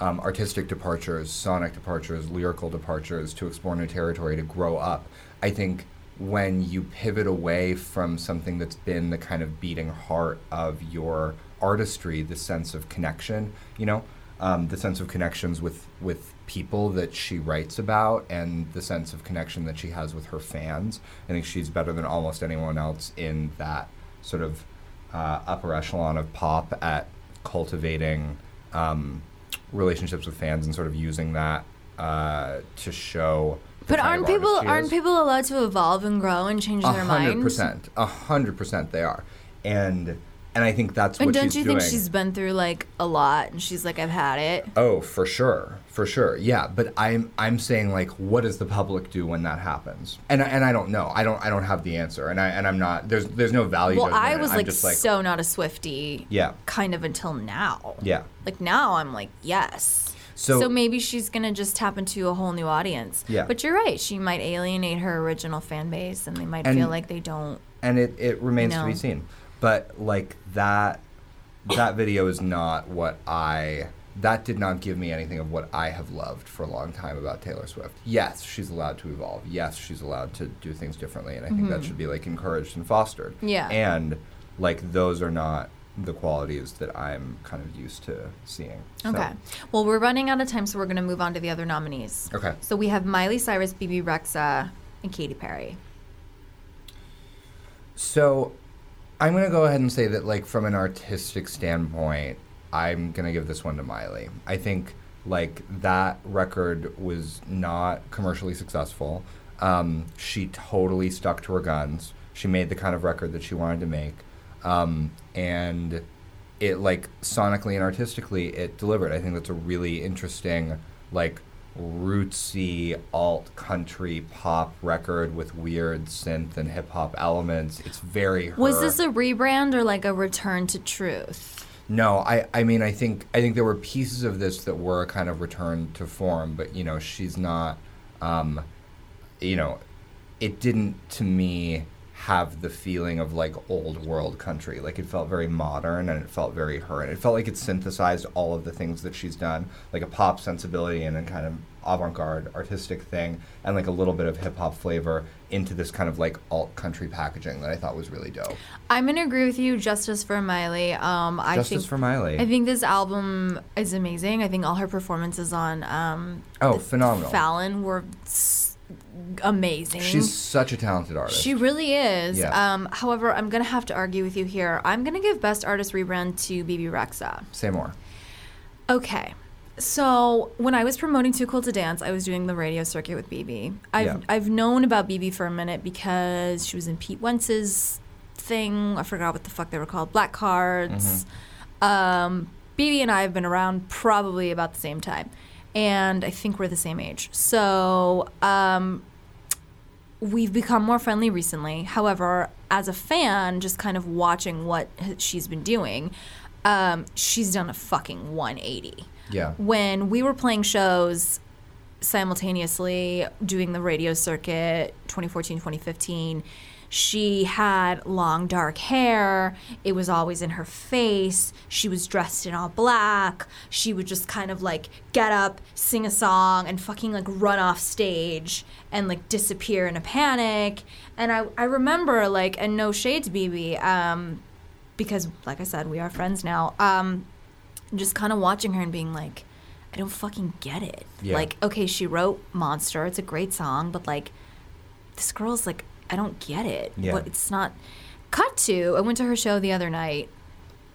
um, artistic departures, sonic departures, lyrical departures to explore new territory, to grow up. I think when you pivot away from something that's been the kind of beating heart of your artistry, the sense of connection, you know, um, the sense of connections with with people that she writes about, and the sense of connection that she has with her fans. I think she's better than almost anyone else in that sort of uh, upper echelon of pop at cultivating um, relationships with fans and sort of using that uh, to show. But aren't people aren't people allowed to evolve and grow and change A their hundred mind? percent, a hundred percent, they are, and and I think that's what she's doing. And what don't you doing. think she's been through like a lot and she's like, I've had it? Oh, for sure, for sure, yeah. But I'm I'm saying like, what does the public do when that happens? And I, and I don't know. I don't I don't have the answer. And I and I'm not. There's there's no value. Well, I was like, just like so not a Swiftie. Yeah. Kind of until now. Yeah. Like now I'm like, yes. So- so maybe she's gonna just tap into a whole new audience. Yeah. But you're right. She might alienate her original fan base, and they might And- feel like they don't. and it, it remains to be seen. But like that that video is not what I that did not give me anything of what I have loved for a long time about Taylor Swift. Yes, she's allowed to evolve. Yes, she's allowed to do things differently and I think that should be like encouraged and fostered. Mm-hmm. Yeah. And like those are not the qualities that I'm kind of used to seeing. So- Okay. Well, we're running out of time, so we're gonna move on to the other nominees. Okay. So we have Miley Cyrus, Bebe Rexha, and Katy Perry. So I'm gonna go ahead and say that like from an artistic standpoint, I'm gonna give this one to Miley. I think like that record was not commercially successful. Um, she totally stuck to her guns. She made the kind of record that she wanted to make, um, and it like sonically and artistically it delivered. I think that's a really interesting like rootsy alt country pop record with weird synth and hip hop elements. It's very her. Was this a rebrand or like a return to truth? No, I, I mean I think I think there were pieces of this that were a kind of return to form, but you know, she's not um you know, it didn't to me have the feeling of like old world country. Like it felt very modern and it felt very her and it felt like it synthesized all of the things that she's done, like a pop sensibility and a kind of avant-garde artistic thing and like a little bit of hip hop flavor into this kind of like alt country packaging that I thought was really dope. I'm gonna agree with you. Justice for Miley. Um, I Justice think for Miley. I think this album is amazing. I think all her performances on um, Oh, phenomenal. Fallon were s- amazing. She's such a talented artist. She really is. Yeah. Um, however, I'm gonna have to argue with you here. I'm gonna give Best Artist Rebrand to Bebe Rexha. Say more. Okay, So when I was promoting Too Cool to Dance, I was doing the radio circuit with Bebe. I've Yeah. I've known about Bebe for a minute because she was in Pete Wentz's thing. I forgot what the fuck they were called. Black Cards. Um, Bebe and I have been around probably about the same time, and I think we're the same age. So um, we've become more friendly recently. However, as a fan, just kind of watching what she's been doing, um, she's done a fucking 180 Yeah. when we were playing shows simultaneously doing the radio circuit 2014 2015 she had long dark hair it was always in her face she was dressed in all black she would just kind of like get up sing a song and fucking like run off stage and like disappear in a panic and i, I remember like and no shades, Bebe um, because like i said we are friends now um, just kind of watching her and being like, I don't fucking get it. Yeah. Like, okay, she wrote Monster. It's a great song, but like, this girl's like, I don't get it. Yeah. What it's not. Cut to, I went to her show the other night,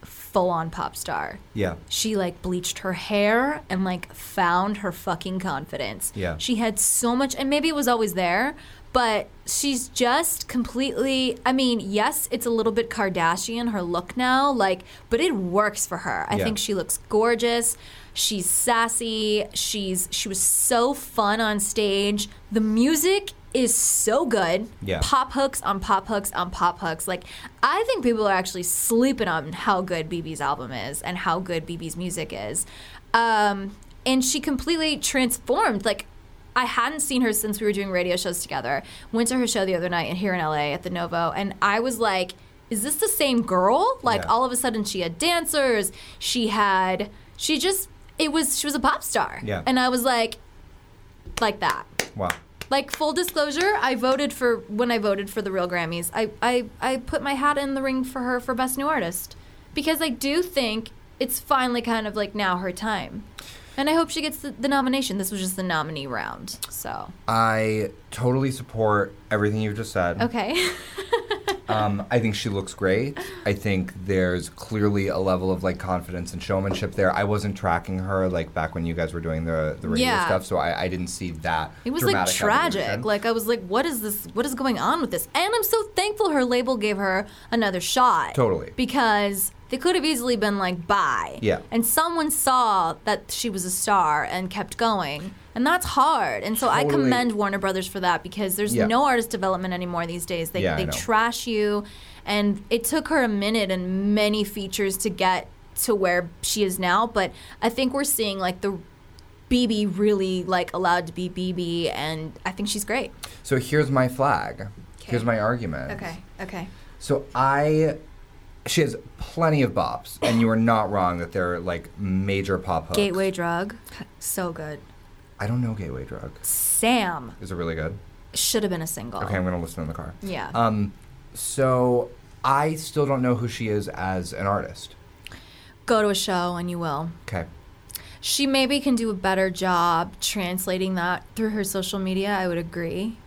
full on pop star. Yeah. She like bleached her hair and like found her fucking confidence. Yeah. She had so much, and maybe it was always there, but she's just completely. I mean, yes, it's a little bit Kardashian her look now, like, but it works for her. I Yeah. think she looks gorgeous. She's sassy. She's she was so fun on stage. The music is so good. Yeah. Pop hooks on pop hooks on pop hooks. Like I think people are actually sleeping on how good Bebe's album is and how good Bebe's music is. Um, and she completely transformed. Like I hadn't seen her since we were doing radio shows together. Went to her show the other night and here in LA at the Novo, and I was like, "Is this the same girl?" Like Yeah. all of a sudden, she had dancers. She had. She just. It was. She was a pop star. Yeah. And I was like, like that. Wow. Like full disclosure, I voted for when I voted for the real Grammys. I, I I put my hat in the ring for her for best new artist because I do think it's finally kind of like now her time, and I hope she gets the, the nomination. This was just the nominee round, so I totally support everything you've just said. okay. Um, I think she looks great. I think there's clearly a level of like confidence and showmanship there. I wasn't tracking her like back when you guys were doing the the radio Yeah. stuff, so I, I didn't see that. It was like tragic. evolution. Like I was like, what is this? What is going on with this? And I'm so thankful her label gave her another shot. Totally. Because they could have easily been like, bye. Yeah. And someone saw that she was a star and kept going. And that's hard. And so I commend Warner Brothers for that because there's Yeah. no artist development anymore these days. They Yeah, they trash you. And it took her a minute and many features to get to where she is now. But I think we're seeing like the Bebe really like allowed to be Bebe, and I think she's great. So here's my flag. Here's my argument. Okay. Okay. So I, she has plenty of bops, and you are not wrong that they're like major pop hooks. Gateway drug, so good. I don't know Gateway Drug. Sam Is it really good? should have been a single. Okay, I'm gonna listen in the car. Yeah. Um, so I still don't know who she is as an artist. Go to a show and you will. Okay. She maybe can do a better job translating that through her social media. I would agree.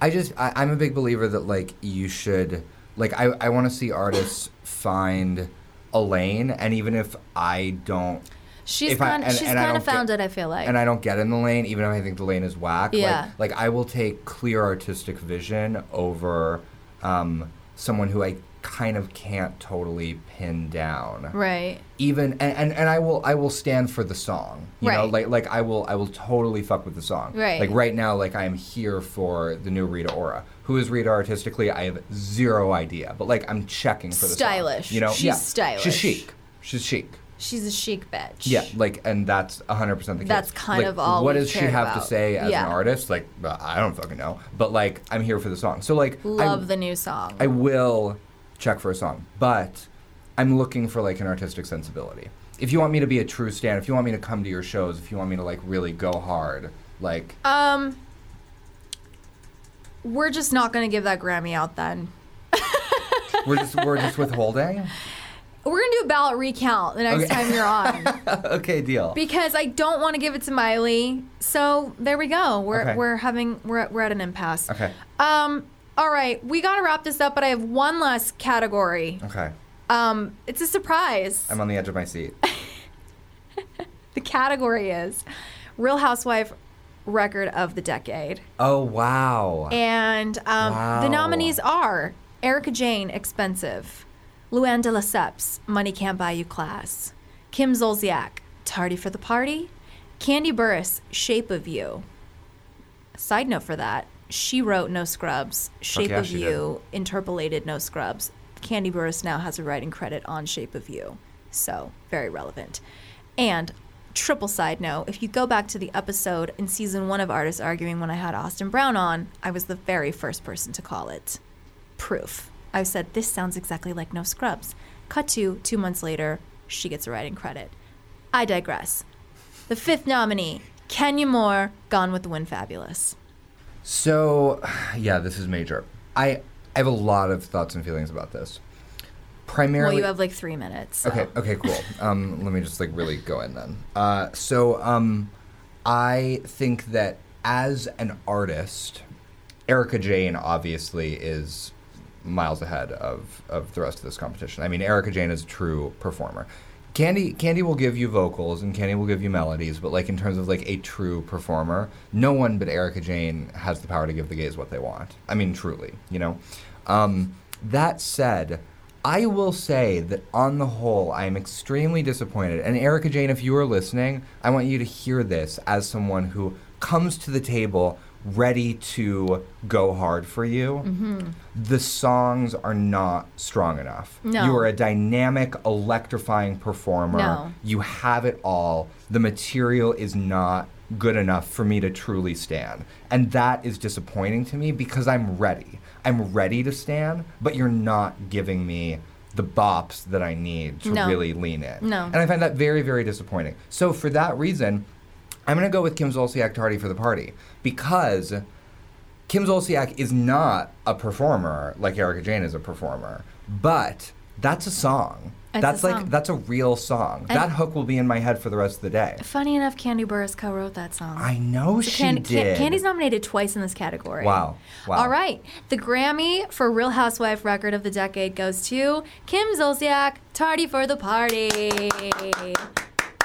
I just I, I'm a big believer that like you should like I I want to see artists find a lane, and even if I don't She's If I- kind. and- she's and kind of don't get- found it. I feel like. and I don't get in the lane, even if I think the lane is whack. Yeah. Like, like I will take clear artistic vision over um, someone who I kind of can't totally pin down. right. Even and, and, and I will I will stand for the song. You know, Right. like like I will I will totally fuck with the song. Right. Like right now, like I am here for the new Rita Ora. Who is Rita artistically? I have zero idea. But like I'm checking for the song. Stylish. You know, She's yeah. stylish. She's chic. She's chic. She's a chic bitch. Yeah, like, and that's 100% the case. That's kind Like, of all What does she have to say as Yeah. an artist? Like, I don't fucking know. But, like, I'm here for the song. So, like, Love I, the new song. I will check for a song. But I'm looking for, like, an artistic sensibility. If you want me to be a true stan, if you want me to come to your shows, if you want me to, like, really go hard, like, um. We're just not gonna give that Grammy out then. we're just, we're just withholding? We're gonna do a ballot recount the next Okay. time you're on. okay, deal. because I don't want to give it to Miley. So there we go. We're Okay. we're having we're at, we're at an impasse. Okay. Um. All right, we got to wrap this up, but I have one last category. Okay. Um, it's a surprise. I'm on the edge of my seat. the category is Real Housewife Record of the Decade. Oh wow. And um, Wow. the nominees are Erika Jayne, Expensive, Luann de Lesseps, Money Can't Buy You Class, Kim Zolciak, Tardy for the Party, Kandi Burruss, Shape of You. Side note for that, she wrote No Scrubs, Shape yeah, of she You, interpolated No Scrubs. Kandi Burruss now has a writing credit on Shape of You, so very relevant. And triple side note, if you go back to the episode in season one of Artists Arguing when I had Austin Brown on, I was the very first person to call it proof. I said, this sounds exactly like No Scrubs. Cut to two months later, she gets a writing credit. I digress. The fifth nominee, Kenya Moore, Gone with the Wind Fabulous. So, yeah, this is major. I I have a lot of thoughts and feelings about this. Primarily, Well, you have like three minutes. so- Okay. Okay. Cool. Um, let me just like really go in then. Uh, so um, I think that as an artist, Erika Jayne obviously is miles ahead of of the rest of this competition. I mean, Erika Jayne is a true performer. Kandi Kandi will give you vocals and Kandi will give you melodies, but like in terms of like a true performer, no one but Erika Jayne has the power to give the gays what they want. I mean, truly, you know. Um, that said, I will say that on the whole, I am extremely disappointed. And Erika Jayne, if you are listening, I want you to hear this as someone who comes to the table ready to go hard for you. Mm-hmm. The songs are not strong enough. No. You are a dynamic, electrifying performer. No. You have it all. The material is not good enough for me to truly stand. And that is disappointing to me because I'm ready. I'm ready to stand, but you're not giving me the bops that I need to No. really lean in. No. And I find that very, very disappointing. So for that reason, I'm going to go with Kim Zolciak Tardy for the Party because Kim Zolciak is not a performer like Erika Jayne is a performer, but that's a song. It's that's a like song. that's a real song. And- that hook will be in my head for the rest of the day. Funny enough, Kandi Burruss co-wrote that song. I know So she Can- did. Can- Kandi's nominated twice in this category. Wow. Wow. All right. The Grammy for Real Housewife Record of the Decade goes to Kim Zolciak, Tardy for the Party.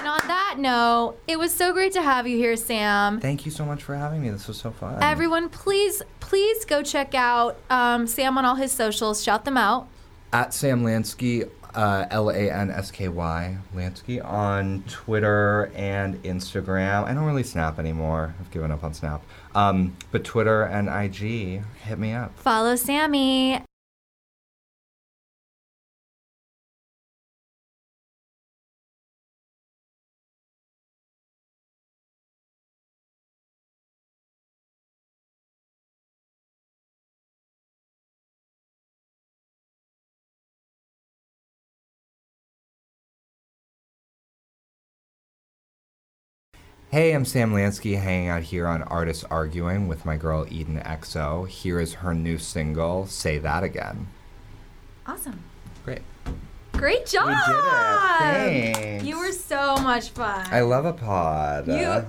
And on that note, it was so great to have you here, Sam. Thank you so much for having me. This was so fun. Everyone, please, please go check out um, Sam on all his socials. Shout them out. At Sam Lansky, uh, L A N S K Y, Lansky, on Twitter and Instagram. I don't really snap anymore. I've given up on Snap. Um, but Twitter and IG, hit me up. Follow Sammy. Hey, I'm Sam Lansky hanging out here on Artists Arguing with my girl Eden XO. Here is her new single, Say That Again. Awesome. Great. Great job. We did it. Thanks. You were so much fun. I love a pod. You